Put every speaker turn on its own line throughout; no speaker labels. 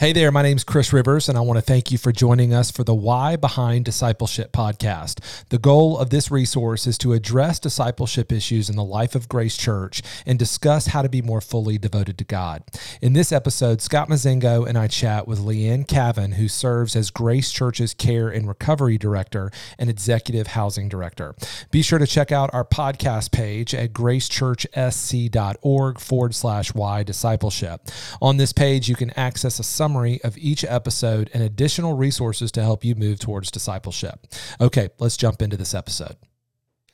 Hey there, my name's Chris Rivers, and I want to thank you for joining us for the Why Behind Discipleship podcast. The goal of this resource is to address discipleship issues in the life of Grace Church and discuss how to be more fully devoted to God. In this episode, Scott Mazengo and I chat with Leanne Cavan, who serves as Grace Church's Care and Recovery Director and Executive Housing Director. Be sure to check out our podcast page at gracechurchsc.org forward slash why discipleship. On this page, you can access a summary of each episode and additional resources to help you move towards discipleship. Okay, let's jump into this episode.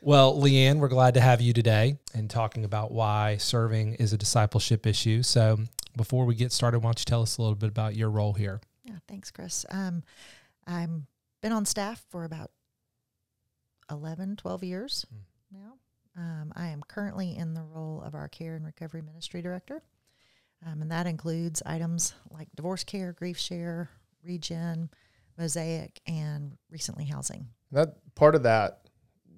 Well, Leanne, we're glad to have you today and talking about why serving is a discipleship issue. So, before we get started, why don't you tell us a little bit about your role here?
Yeah, thanks, Chris. Um, I'm been on staff for about 11, 12 years mm. now. Um, I am currently in the role of our care and recovery ministry director. Um, and that includes items like divorce care, grief share, regen, mosaic, and recently housing.
That part of that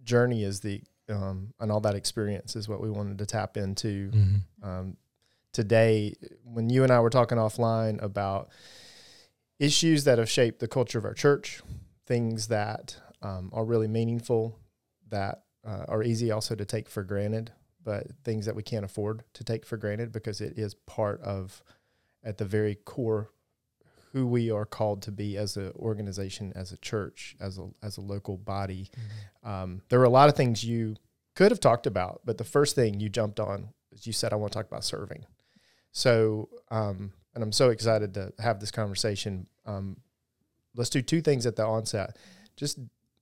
journey is the um, and all that experience is what we wanted to tap into mm-hmm. um, today. When you and I were talking offline about issues that have shaped the culture of our church, things that um, are really meaningful, that uh, are easy also to take for granted, but things that we can't afford to take for granted because it is part of, at the very core, who we are called to be as an organization, as a church, as a as a local body. Mm-hmm. Um, there were a lot of things you could have talked about, but the first thing you jumped on is you said, "I want to talk about serving." So, um, and I'm so excited to have this conversation. Um, let's do two things at the onset. Just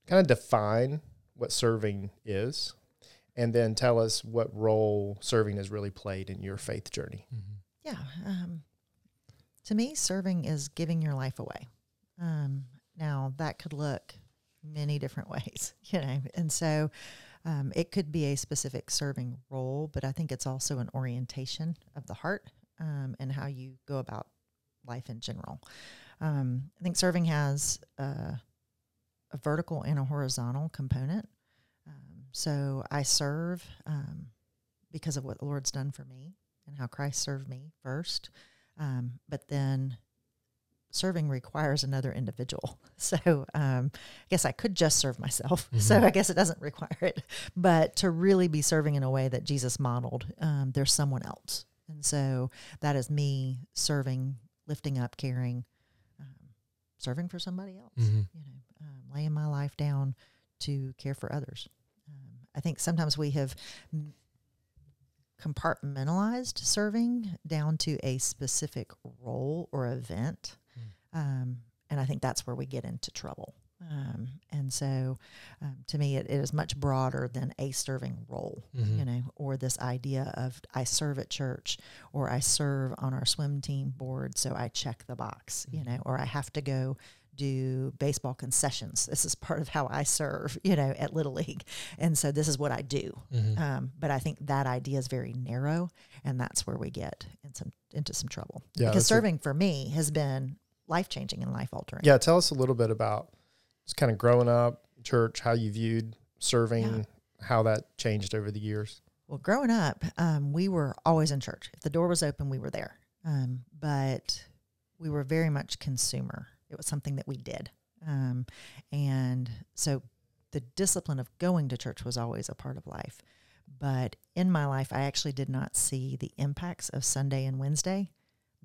kind of define what serving is and then tell us what role serving has really played in your faith journey.
Mm-hmm. Yeah. Um, to me, serving is giving your life away. Um, now, that could look many different ways, you know, and so um, it could be a specific serving role, but I think it's also an orientation of the heart um, and how you go about life in general. Um, I think serving has a vertical and a horizontal component. So I serve um, because of what the Lord's done for me and how Christ served me first. Um, but then serving requires another individual. So um, I guess I could just serve myself. Mm-hmm. So I guess it doesn't require it. But to really be serving in a way that Jesus modeled, um, there's someone else. And so that is me serving, lifting up, caring, um, serving for somebody else, mm-hmm. you know, um, laying my life down to care for others. I think sometimes we have compartmentalized serving down to a specific role or event. Mm. Um, and I think that's where we get into trouble. Um, and so, um, to me, it, it is much broader than a serving role, mm-hmm. you know, or this idea of I serve at church or I serve on our swim team board, so I check the box, mm-hmm. you know, or I have to go do baseball concessions. This is part of how I serve, you know, at Little League. And so this is what I do. Mm-hmm. Um, but I think that idea is very narrow, and that's where we get in some, into some trouble. Yeah, because serving a, for me has been life changing and life altering.
Yeah, tell us a little bit about just kind of growing up, church, how you viewed serving, yeah. how that changed over the years.
Well, growing up, um, we were always in church. If the door was open, we were there. Um, but we were very much consumer it was something that we did. Um, and so the discipline of going to church was always a part of life. But in my life, I actually did not see the impacts of Sunday and Wednesday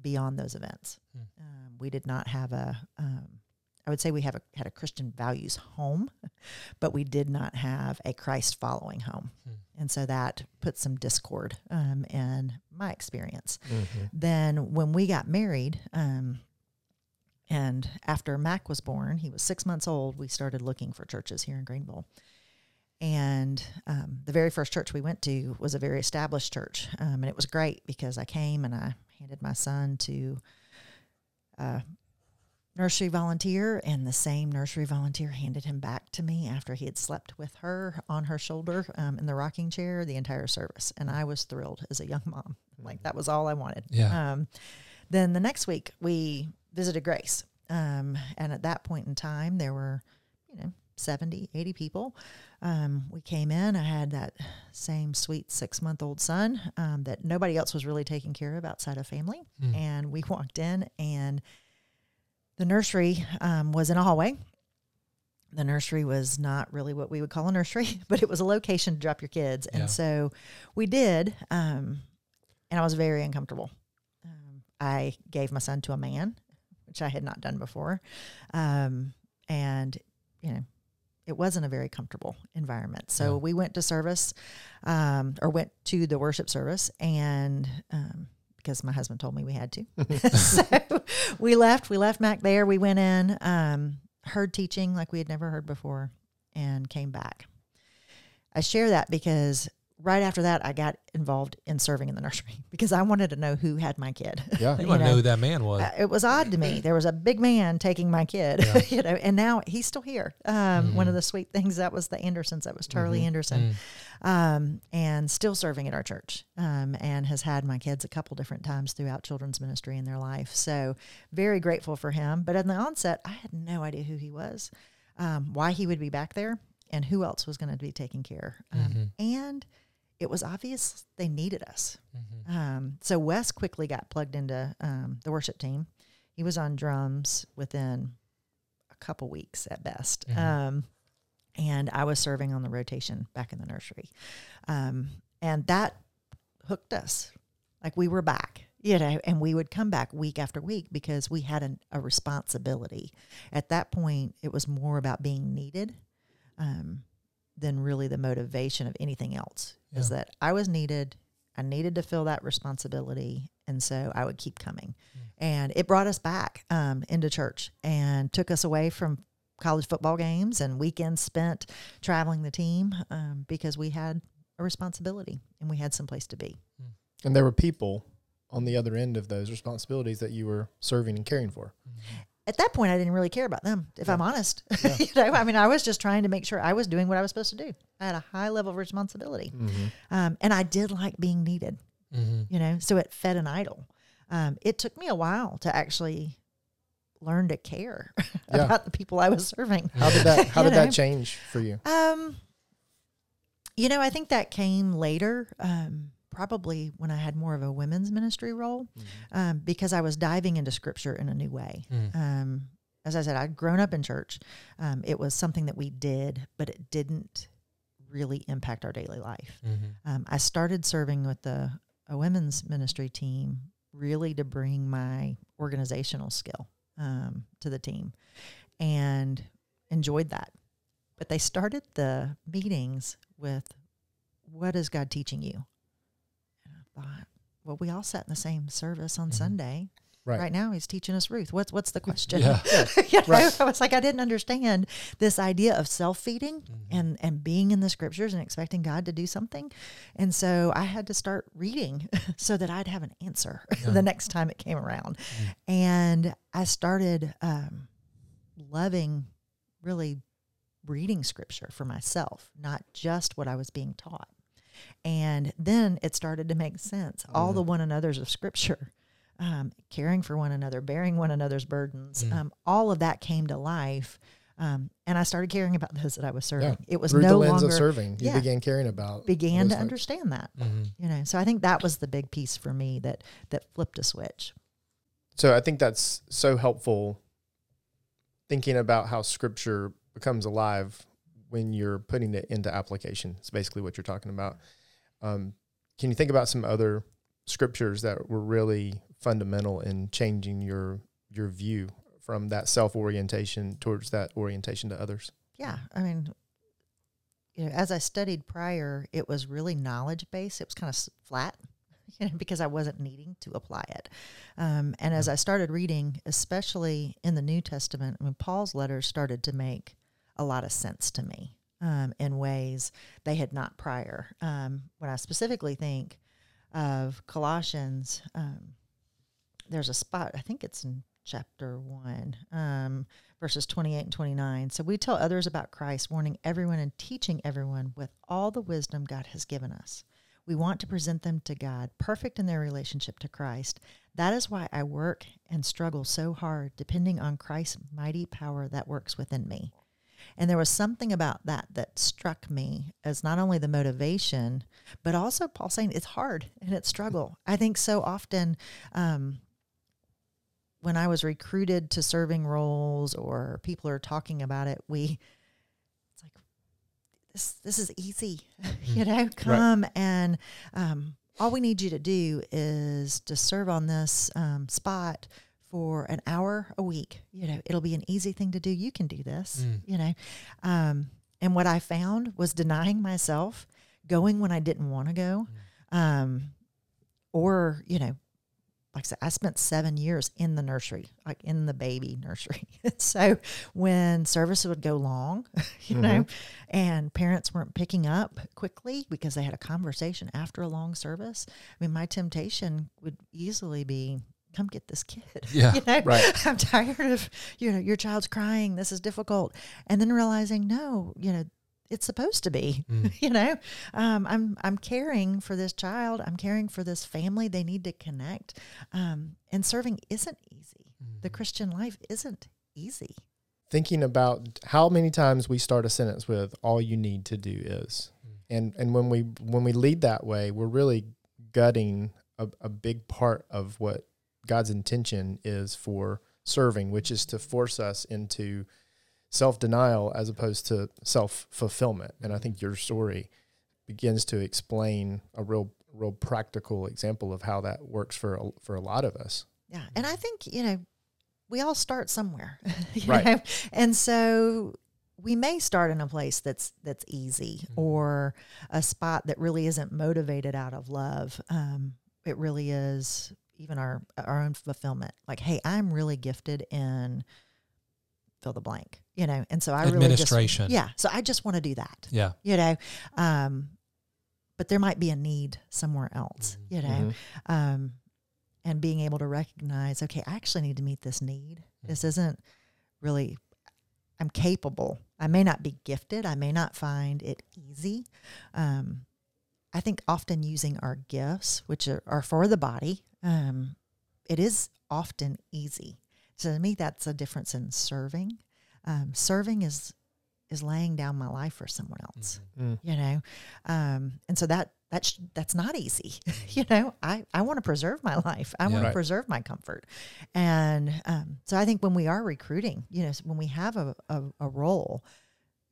beyond those events. Hmm. Um, we did not have a, um, I would say we have a, had a Christian values home, but we did not have a Christ following home. Hmm. And so that put some discord um, in my experience. Mm-hmm. Then when we got married, um, and after Mac was born, he was six months old, we started looking for churches here in Greenville. And um, the very first church we went to was a very established church. Um, and it was great because I came and I handed my son to a nursery volunteer, and the same nursery volunteer handed him back to me after he had slept with her on her shoulder um, in the rocking chair the entire service. And I was thrilled as a young mom. Like, that was all I wanted.
Yeah. Um,
then the next week, we visited Grace. Um, and at that point in time, there were, you know, 70, 80 people. Um, we came in, I had that same sweet six month old son um, that nobody else was really taking care of outside of family. Mm. And we walked in, and the nursery um, was in a hallway. The nursery was not really what we would call a nursery, but it was a location to drop your kids.
Yeah.
And so we did. Um, and I was very uncomfortable. Um, I gave my son to a man, which I had not done before. Um, and, you know, it wasn't a very comfortable environment. So
Yeah.
we went to service um, or went to the worship service and um, because my husband told me we had to. so we left. We left Mac there. We went in, um, heard teaching like we had never heard before, and came back. I share that because right after that, I got involved in serving in the nursery because I wanted to know who had my kid.
Yeah.
You
You
want to know who that man was?
Uh, it was odd to me. There was a big man taking my kid,
Yeah.
you know, and now he's still here. Um, One
Mhm.
of the sweet things that was the Andersons. That was Charlie
Mhm.
Anderson,
Mm.
um, and still serving at our church, um, and has had my kids a couple different times throughout children's ministry in their life. So very grateful for him. But in the onset, I had no idea who he was, um, why he would be back there, and who else was going to be taking care. Um,
Mhm.
And it was obvious they needed us.
Mhm.
Um, so Wes quickly got plugged into um, the worship team. He was on drums within a couple weeks at best.
Mhm.
Um, and I was serving on the rotation back in the nursery. Um, and that hooked us. Like we were back, you know, and we would come back week after week because we had an, a responsibility. At that point, it was more about being needed um, than really the motivation of anything else. Is that I was needed, I needed to fill that responsibility, and so I would keep coming. And it brought us back um, into church and took us away from college football games and weekends spent traveling the team um, because we had a responsibility and we had some place to be.
And there were people on the other end of those responsibilities that you were serving and caring for.
At that point, I didn't really care about them, if
Yeah.
I'm honest.
Yeah.
you know, I mean, I was just trying to make sure I was doing what I was supposed to do. I had a high level of responsibility,
Mm-hmm.
um, and I did like being needed.
Mhm.
you know so it fed an idol um, it took me a while to actually learn to care
Yeah.
about the people i was serving
How did that how did
know?
that change for you?
um, you know i think that came later um, probably when i had more of a women's ministry role um, because i was diving into scripture in a new way
Mm.
um, as i said i'd grown up in church um, it was something that we did but it didn't really impact our daily life
Mhm.
um, I started serving with the a women's ministry team really to bring my organizational skill um, to the team and enjoyed that. But they started the meetings with, What is God teaching you? Thought, Well, we all sat in the same service on
Mhm.
Sunday.
Right.
Right now, he's teaching us Ruth. What's what's the question?
Yeah.
You know,
Right.
I was like, I didn't understand this idea of self feeding
Mhm.
and and being in the scriptures and expecting God to do something. And so I had to start reading so that I'd have an answer
Yeah.
the next time it came around. And I started um, loving really reading scripture for myself, not just what I was being taught. And then it started to make sense. All
Mm.
the one another's of scripture, um, caring for one another, bearing one another's burdens,
Mm.
um, all of that came to life. Um, and I started caring about those that I was serving.
Yeah.
It was
Through
no
the lens
longer
of serving, you
yeah.
began caring about
began to
folks.
understand that.
Mhm.
You know, so I think that was the big piece for me that that flipped a switch.
So I think that's so helpful thinking about how scripture becomes alive when you're putting it into application. It's basically what you're talking about. Um, can you think about some other scriptures that were really fundamental in changing your your view from that self orientation towards that orientation to others?
Yeah, I mean, you know, as I studied prior, it was really knowledge based. It was kind of flat, you know, because I wasn't needing to apply it. Um, and as I started reading, especially in the New Testament, I mean, Paul's letters started to make a lot of sense to me um, in ways they had not prior. Um, when I specifically think of Colossians, um, there's a spot, I think it's in chapter 1, um, verses 28 and 29. So we tell others about Christ, warning everyone and teaching everyone with all the wisdom God has given us. We want to present them to God, perfect in their relationship to Christ. That is why I work and struggle so hard, depending on Christ's mighty power that works within me. And there was something about that that struck me as not only the motivation, but also Paul saying it's hard and it's struggle. I think so often um, when I was recruited to serving roles or people are talking about it, we it's like this this is easy, you know. Come and um, all we need you to do is to serve on this um, spot for an hour a week. You know, it'll be an easy thing to do. You can do this.
Mm.
You know, um, and what I found was denying myself going when I didn't want to go, um, or you know, like I said, I spent seven years in the nursery, like in the baby nursery. so when service would go long, you know, and parents weren't picking up quickly because they had a conversation after a long service, I mean, my temptation would easily be, come get this kid.
Yeah,
you know,
right.
I'm tired of, you know, your child's crying. This is difficult. And then realizing, no, you know, it's supposed to be,
Mm.
you know, um, I'm, I'm caring for this child. I'm caring for this family. They need to connect. Um, and serving isn't easy. The
Mm-hmm.
Christian life isn't easy.
thinking about how many times we start a sentence with all you need to do is and and when we when we lead that way we're really gutting a, a big part of what god's intention is for serving which is to force us into self-denial as opposed to self-fulfillment and i think your story begins to explain a real real practical example of how that works for a, for a lot of us
Yeah. And I think, you know, we all start somewhere.
Right.
know? And so we may start in a place that's that's easy or a spot that really isn't motivated out of love. Um, it really is even our our own fulfillment. Like, hey, I'm really gifted in fill the blank, you know, and so I really
Administration.
just yeah. So I just want to do that,
Yeah.
you know. Um, but there might be a need somewhere else, you know
Mhm.
um, and being able to recognize, okay, I actually need to meet this need. This isn't really, I'm capable. I may not be gifted. I may not find it easy. Um, I think often using our gifts, which are, are for the body, um, it is often easy. So to me, that's a difference in serving. Um, serving is is laying down my life for someone else
Mm.
you know um, and so that that's that's not easy you know i i want to preserve my life i want
Yeah.
to preserve my comfort and um, so i think when we are recruiting you know when we have a, a, a role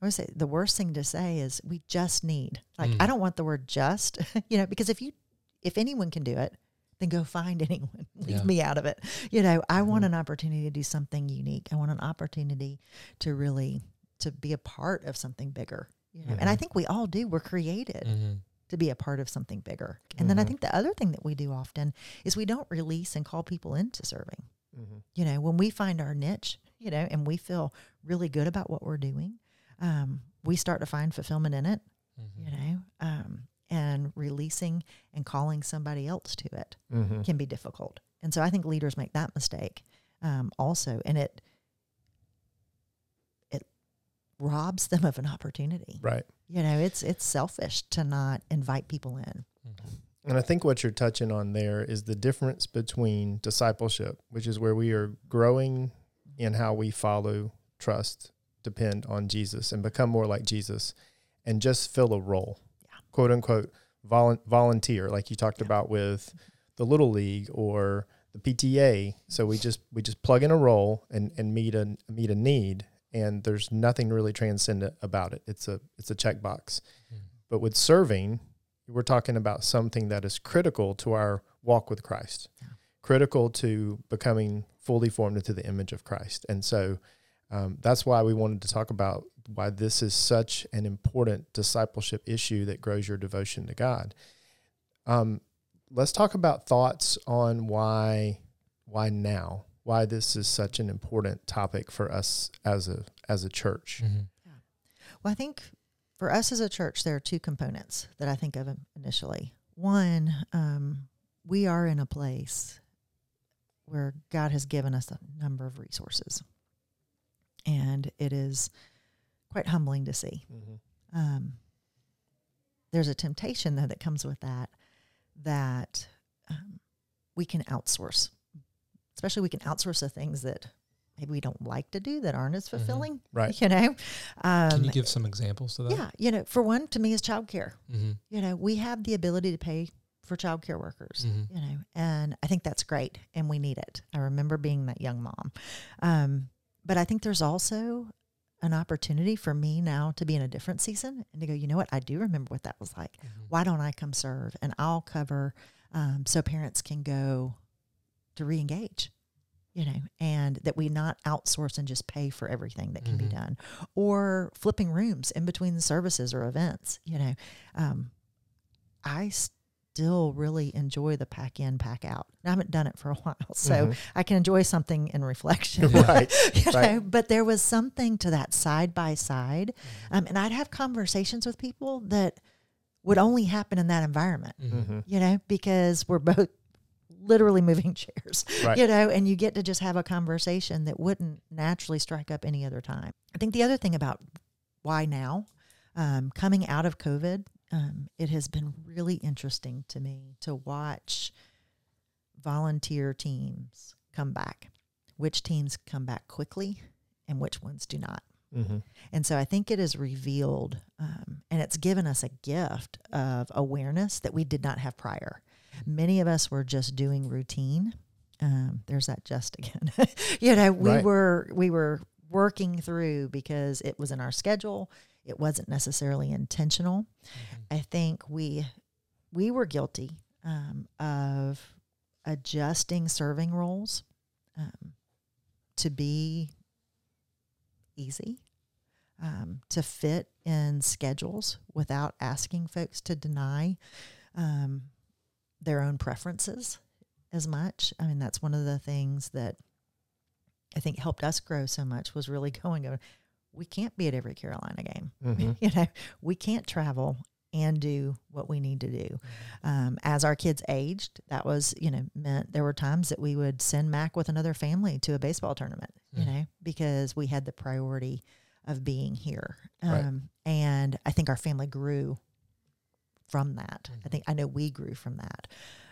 I would say the worst thing to say is we just need. Like
Mm.
I don't want the word just, you know, because if you if anyone can do it, then go find anyone. Leave
Yeah.
me out of it. You know, I want
Mhm.
an opportunity to do something unique. I want an opportunity to really to be a part of something bigger. You know, and I
Mhm.
think we all do. We're created
Mhm.
to be a part of something bigger. And then I
Mhm.
think the other thing that we do often is we don't release and call people into serving.
Mhm.
You know, when we find our niche, you know, and we feel really good about what we're doing, um, we start to find fulfillment in it, you know, um, and releasing and calling somebody else to it
Mhm.
can be difficult. And so I think leaders make that mistake um, also. And it, it robs them of an opportunity.
Right.
You know, it's, it's selfish to not invite people in.
Mhm.
And I think what you're touching on there is the difference between discipleship, which is where we are growing in how we follow, trust, depend on Jesus, and become more like Jesus, and just fill a role. Quote unquote, volun- volunteer, like you talked
Yeah.
about with the little league or the PTA. So we just we just plug in a role and and meet a meet a need, and there's nothing really transcendent about it. It's a it's a checkbox.
Mhm.
But with serving, we're talking about something that is critical to our walk with Christ,
Yeah.
critical to becoming fully formed into the image of Christ. And so um, that's why we wanted to talk about why this is such an important discipleship issue that grows your devotion to God. Um, let's talk about thoughts on why why now why this is such an important topic for us as a as a church
Mhm.
Well, I think for us as a church, there are two components that I think of initially. One, um, we are in a place where God has given us a number of resources, and it is quite humbling to see.
Mhm.
Um, there's a temptation though that comes with that that um, we can outsource, especially we can outsource the things that maybe we don't like to do that aren't as fulfilling.
Right.
You know. Um,
Can you give some examples of that?
yeah, you know, for one, to me is childcare.
Mm-hmm.
You know, we have the ability to pay for childcare workers, mm-hmm. you know, and I think that's great and we need it. I remember being that young mom. But I think there's also an opportunity for me now to be in a different season and to go, you know what, I do remember what that was like. Mm-hmm. Why don't I come serve? And I'll cover um, so parents can go to re engage you know, and that we not outsource and just pay for everything that can mm-hmm. be done, or flipping rooms in between the services or events. You know, um, I still really enjoy the pack in, pack out. I haven't done it for a while, so mm-hmm. I can enjoy something in reflection.
right.
you
right.
know, but there was something to that side by side, mm-hmm. um, and I'd have conversations with people that would only happen in that environment. Mm-hmm. You know, because we're both literally moving chairs, right. you know, and you get to just have a conversation that wouldn't naturally strike up any other time. I think the other thing about why now, um, coming out of COVID, um, it has been really interesting to me to watch volunteer teams come back, which teams come back quickly and which ones do not. Mm-hmm. And so I think it has revealed um, and it's given us a gift of awareness that we did not have prior. Many of us were just doing routine. Um, there's that just again. you know, we right. were we were working through because it was in our schedule. It wasn't necessarily intentional. Mm-hmm. I think we we were guilty um, of adjusting serving roles um, to be easy, um, to fit in schedules without asking folks to deny um, their own preferences as much. I mean, that's one of the things that I think helped us grow so much was really going, we can't be at every Carolina game. Mm-hmm. you know, we can't travel and do what we need to do. Mm-hmm. Um, as our kids aged, that was, you know, meant there were times that we would send Mac with another family to a baseball tournament, mm-hmm. you mm. know, because we had the priority of being here. Um, right. And I think our family grew from that. Mm-hmm. I think I know we grew from that.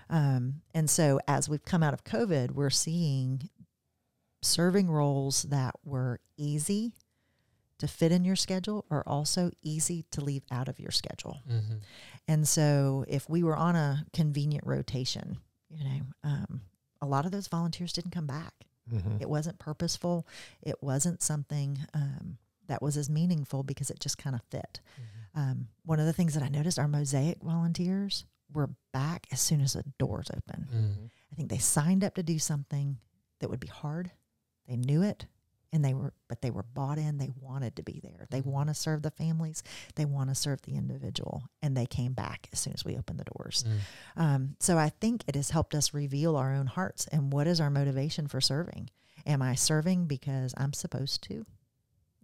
Um, and so as we've come out of COVID, we're seeing serving roles that were easy to fit in your schedule are also easy to leave out of your schedule. Mm-hmm. And so if we were on a convenient rotation, you know, um, a lot of those volunteers didn't come back. Mm-hmm. It wasn't purposeful. It wasn't something um, that was as meaningful because it just kind of fit. Mm-hmm. Um, one of the things that I noticed our mosaic volunteers were back as soon as the doors open. Mm-hmm. I think they signed up to do something that would be hard. They knew it and they were but they were bought in they wanted to be there they mm-hmm. want to serve the families they want to serve the individual and they came back as soon as we opened the doors mm. um, so i think it has helped us reveal our own hearts and what is our motivation for serving am i serving because i'm supposed to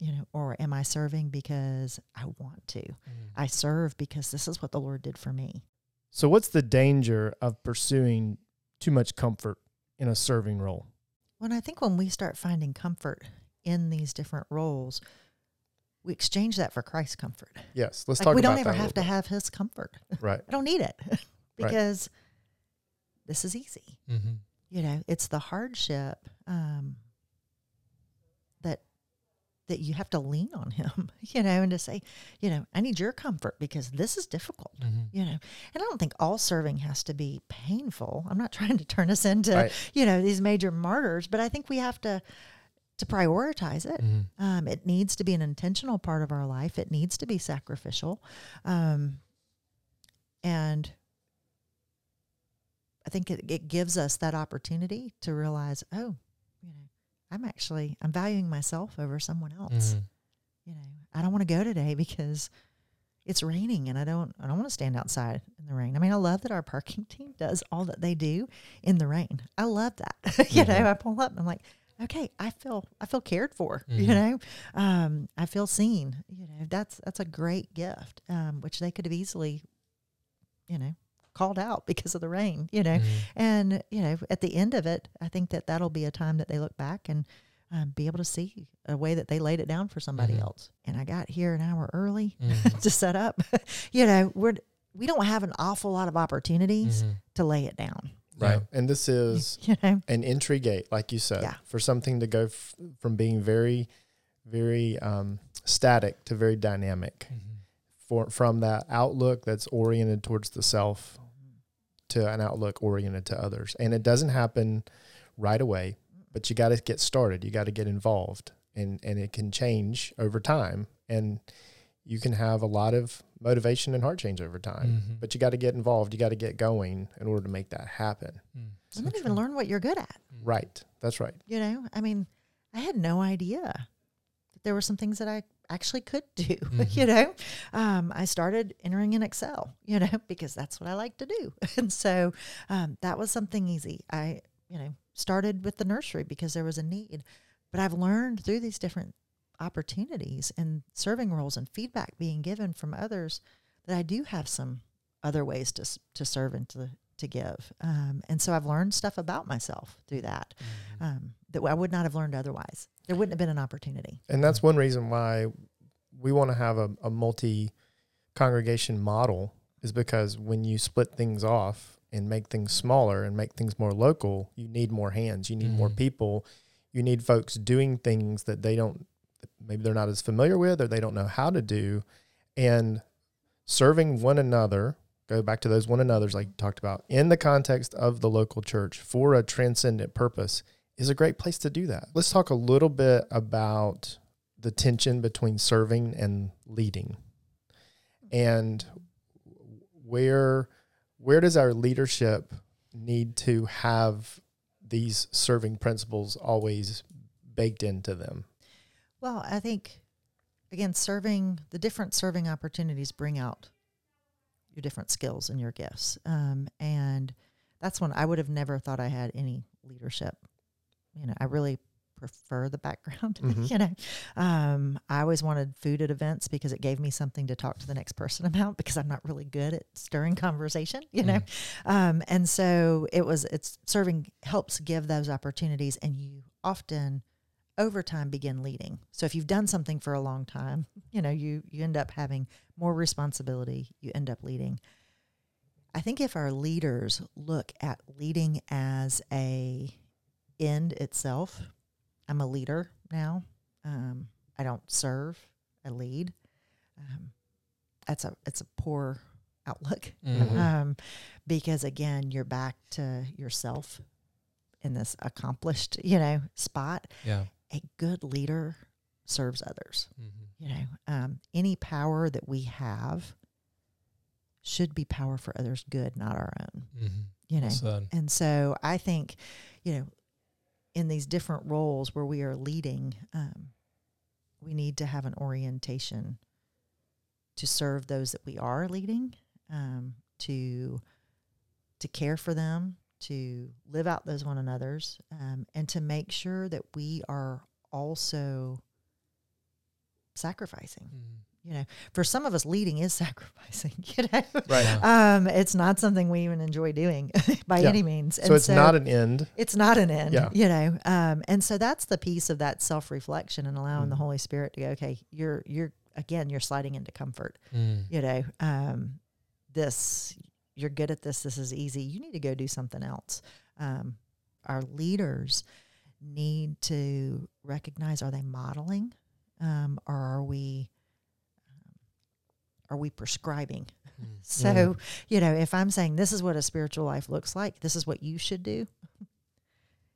you know, or am I serving because I want to? Mm. I serve because this is what the Lord did for me.
So, what's the danger of pursuing too much comfort in a serving role?
Well, I think when we start finding comfort in these different roles, we exchange that for Christ's comfort.
Yes, let's like talk.
We don't ever have to have His comfort.
Right.
I don't need it because right. this is easy. Mm-hmm. You know, it's the hardship um, that you have to lean on him, you know, and to say, you know, I need your comfort because this is difficult, mm-hmm. you know. And I don't think all serving has to be painful. I'm not trying to turn us into, right. you know, these major martyrs, but I think we have to to prioritize it. Mm-hmm. Um, it needs to be an intentional part of our life. It needs to be sacrificial, um, and I think it, it gives us that opportunity to realize, oh, I'm actually I'm valuing myself over someone else. Mm-hmm. You know, I don't want to go today because it's raining and I don't I don't want to stand outside in the rain. I mean, I love that our parking team does all that they do in the rain. I love that. you mm-hmm. know, I pull up and I'm like, okay, I feel I feel cared for. Mm-hmm. You know, um, I feel seen. You know, that's that's a great gift, um, which they could have easily, you know, called out because of the rain, you know. Mm-hmm. And, you know, at the end of it, I think that that'll be a time that they look back and um, be able to see a way that they laid it down for somebody mm-hmm. else. And I got here an hour early mm-hmm. to set up. you know, we're, we don't have an awful lot of opportunities mm-hmm. to lay it down.
Right. And this is you know? an entry gate, like you said, yeah. for something to go f- from being very, very um, static to very dynamic. Mm-hmm. For, from that outlook that's oriented towards the self to an outlook oriented to others. And it doesn't happen right away, but you got to get started. You got to get involved, and and it can change over time. And you can have a lot of motivation and heart change over time,
Mm-hmm.
but you got to get involved. You got to get going in order to make that happen.
Mm. So
and then even learn what you're good at.
Right. That's right.
You know, I mean, I had no idea that there were some things that I actually could do.
Mhm.
you know, um, I started entering in Excel, you know, because that's what I like to do. And so um, that was something easy. I, you know, started with the nursery because there was a need. But I've learned through these different opportunities and serving roles and feedback being given from others that I do have some other ways to, to serve and to, to give. Um, and so I've learned stuff about myself through that
Mm-hmm.
um, that I would not have learned otherwise. There wouldn't have been an opportunity.
And that's one reason why we want to have a, a multi congregation model is because when you split things off and make things smaller and make things more local, you need more hands, you need more
Mhm.
people, you need folks doing things that they don't maybe they're not as familiar with or they don't know how to do and serving one another go back to those one another's like you talked about in the context of the local church for a transcendent purpose is a great place to do that. Let's talk a little bit about the tension between serving and leading. And where where does our leadership need to have these serving principles always baked into them?
Well, I think, again, serving the different serving opportunities bring out your different skills and your gifts. Um, and that's when I would have never thought I had any leadership. You know, I really prefer the background.
Mhm.
you know, um, I always wanted food at events because it gave me something to talk to the next person about because I'm not really good at stirring conversation. You know, um, and so it was. It's serving helps give those opportunities, and you often over time begin leading. So if you've done something for a long time, you know, you you end up having more responsibility, you end up leading. I think if our leaders look at leading as a end itself, I'm a leader now. Um, I don't serve, I lead. Um, that's a it's a poor outlook
Mhm.
um, because again, you're back to yourself in this accomplished, you know, spot.
Yeah.
A good leader serves others.
Mhm.
You know, um, any power that we have should be power for others' good, not our own.
Mhm.
You know,
Well
and so I think, you know, in these different roles where we are leading, um, we need to have an orientation to serve those that we are leading, um, to to care for them, to live out those one another's, um, and to make sure that we are also sacrificing.
Mhm.
You know, for some of us, leading is sacrificing. You know,
Right.
Um, it's not something we even enjoy doing by
Yeah.
any means.
And So it's not an end.
it's not an end,
Yeah.
you know. Um, and so that's the piece of that self reflection and allowing the
Mhm.
Holy Spirit to go, okay, you're you're again, you're sliding into comfort.
Mm.
You know, um, this you're good at this. This is easy. You need to go do something else. Um, our leaders need to recognize: are they modeling, um, or are we um, are we prescribing?
Mm.
So, you know, if I'm saying this is what a spiritual life looks like, this is what you should do.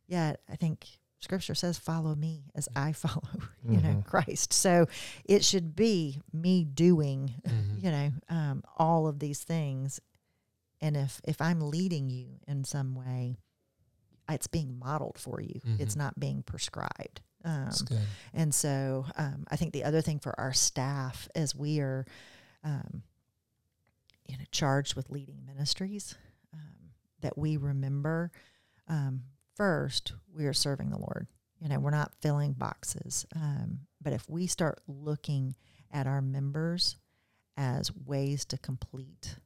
Yeah, I think scripture says, follow me as I follow, you know,
Mhm.
Christ. So it should be me doing,
Mhm.
you know, um, all of these things. And if, if I'm leading you in some way, it's being modeled for you. It's
Mhm.
not being prescribed. Um, and so um, I think the other thing for our staff as we are, um, you know, charged with leading ministries, um, that we remember um, first we are serving the Lord. You know, we're not filling boxes, um, but if we start looking at our members as ways to complete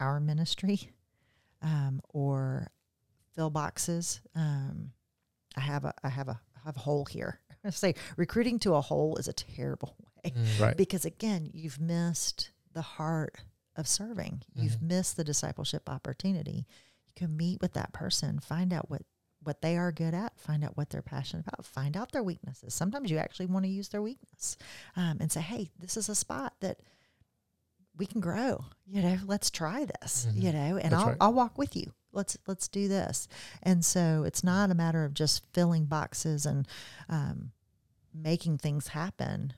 our ministry um, or fill boxes, um, I have a I have a I have a hole here. I say recruiting to a hole is a terrible way
Mm.
Right.
because again, you've missed the heart of serving. You've missed the discipleship opportunity. You can meet with that person, find out what what they are good at, find out what they're passionate about, find out their weaknesses. Sometimes you actually want to use their weakness um, and say, "Hey, this is a spot that we can grow. You know, let's try this. You know, and
That's
I'll
right.
I'll walk with you. Let's let's do this. And so it's not a matter of just filling boxes and um, making things happen,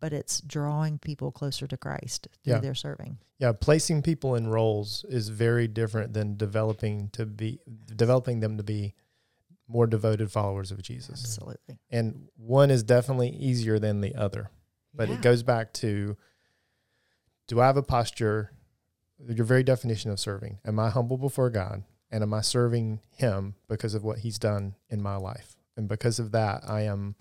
but it's drawing people closer to Christ through
Yeah.
their serving.
Yeah, placing people in roles is very different than developing to be developing them to be more devoted followers of Jesus.
Absolutely.
And one is definitely easier than the other. But
Yeah.
it goes back to do I have a posture your very definition of serving? Am I humble before God and am I serving him because of what he's done in my life? And because of that, I am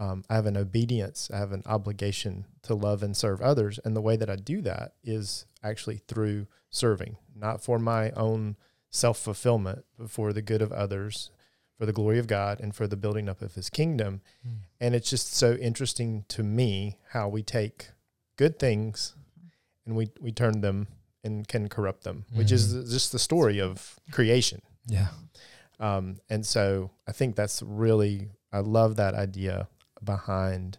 um, I have an obedience, I have an obligation to love and serve others. And the way that I do that is actually through serving, not for my own self fulfillment, but for the good of others, for the glory of God, and for the building up of his kingdom. And it's just so interesting to me how we take good things and we, we turn them and can corrupt them, which is just the story of creation.
Yeah.
Um, and so I think that's really, I love that idea behind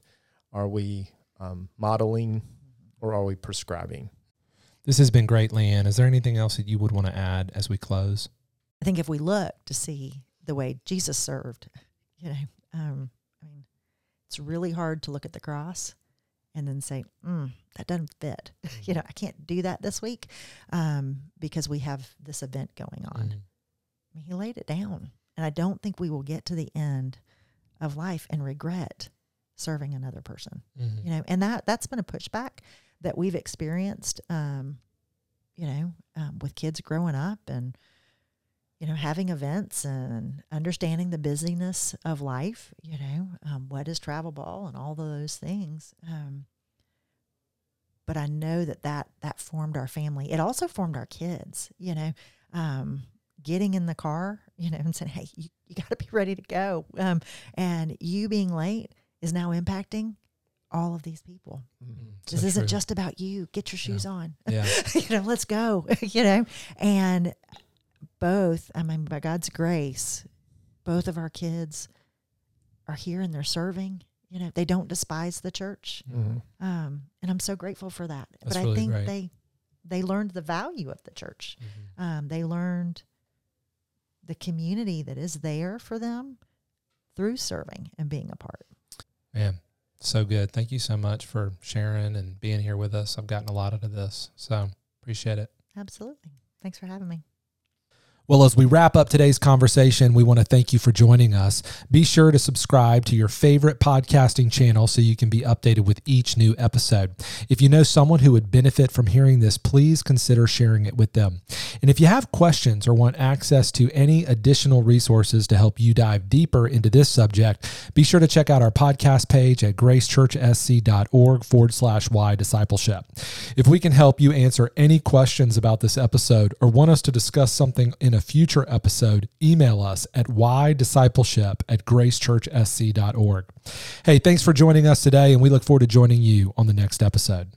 are we um, modeling or are we prescribing?
This has been great, Leanne. Is there anything else that you would want to add as we close?
I think if we look to see the way Jesus served, you know, um, I mean, it's really hard to look at the cross and then say, mm, that doesn't fit. you know, I can't do that this week um, because we have this event going on.
Mm.
I mean, he laid it down. And I don't think we will get to the end of life and regret serving another person.
Mhm.
You know, and that that's been a pushback that we've experienced um, you know, um, with kids growing up and you know, having events and understanding the busyness of life, you know, um, what is travel ball and all those things. Um, but I know that, that that formed our family. It also formed our kids, you know, um, getting in the car, you know, and saying, Hey, you, you got to be ready to go. Um, and you being late is now impacting all of these people. This
So
isn't
true.
just about you. Get your shoes on.
Yeah.
you know, let's go. you know, and both, I mean, by God's grace, both of our kids are here and they're serving. You know, they don't despise the church,
Mhm.
um, and I'm so grateful for that.
That's
but I think
great.
they they learned the value of the church.
Mhm.
Um, they learned the community that is there for them through serving and being a part.
Man, so good. Thank you so much for sharing and being here with us. I've gotten a lot out of this. So appreciate it.
Absolutely. Thanks for having me.
Well, as we wrap up today's conversation, we want to thank you for joining us. Be sure to subscribe to your favorite podcasting channel so you can be updated with each new episode. If you know someone who would benefit from hearing this, please consider sharing it with them. And if you have questions or want access to any additional resources to help you dive deeper into this subject, be sure to check out our podcast page at gracechurchsc.org forward slash Y discipleship. If we can help you answer any questions about this episode or want us to discuss something in a future episode, email us at ydiscipleship at gracechurchsc.org. Hey, thanks for joining us today, and we look forward to joining you on the next episode.